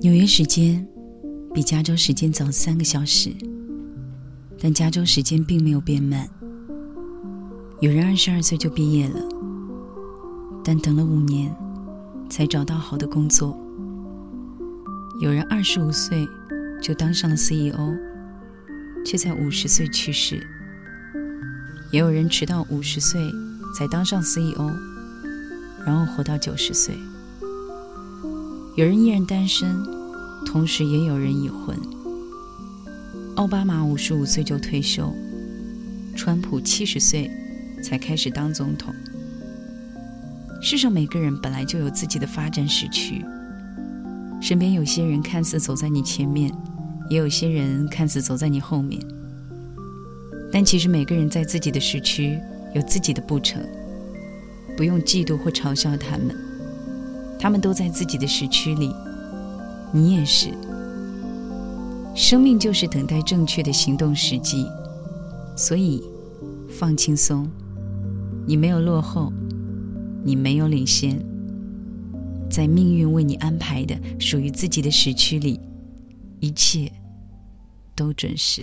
纽约时间比加州时间早三个小时，但加州时间并没有变慢。有人二十二岁就毕业了，但等了五年才找到好的工作；有人二十五岁就当上了 CEO，却在五十岁去世；也有人迟到五十岁才当上 CEO，然后活到九十岁。有人依然单身，同时也有人已婚。奥巴马五十五岁就退休，川普七十岁才开始当总统。世上每个人本来就有自己的发展时区，身边有些人看似走在你前面，也有些人看似走在你后面，但其实每个人在自己的时区有自己的步程，不用嫉妒或嘲笑他们。他们都在自己的时区里，你也是。生命就是等待正确的行动时机，所以放轻松。你没有落后，你没有领先，在命运为你安排的属于自己的时区里，一切都准时。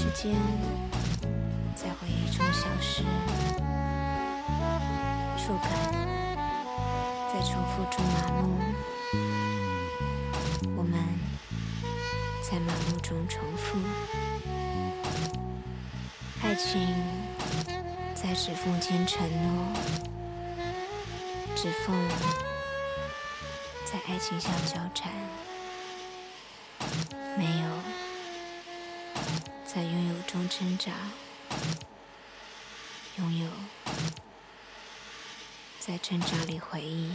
时间，在回忆中消失；触感在重复中麻木，我们在麻木中重复；爱情在指缝间承诺，指缝在爱情下交缠，没有。在拥有中挣扎，拥有在挣扎里回忆。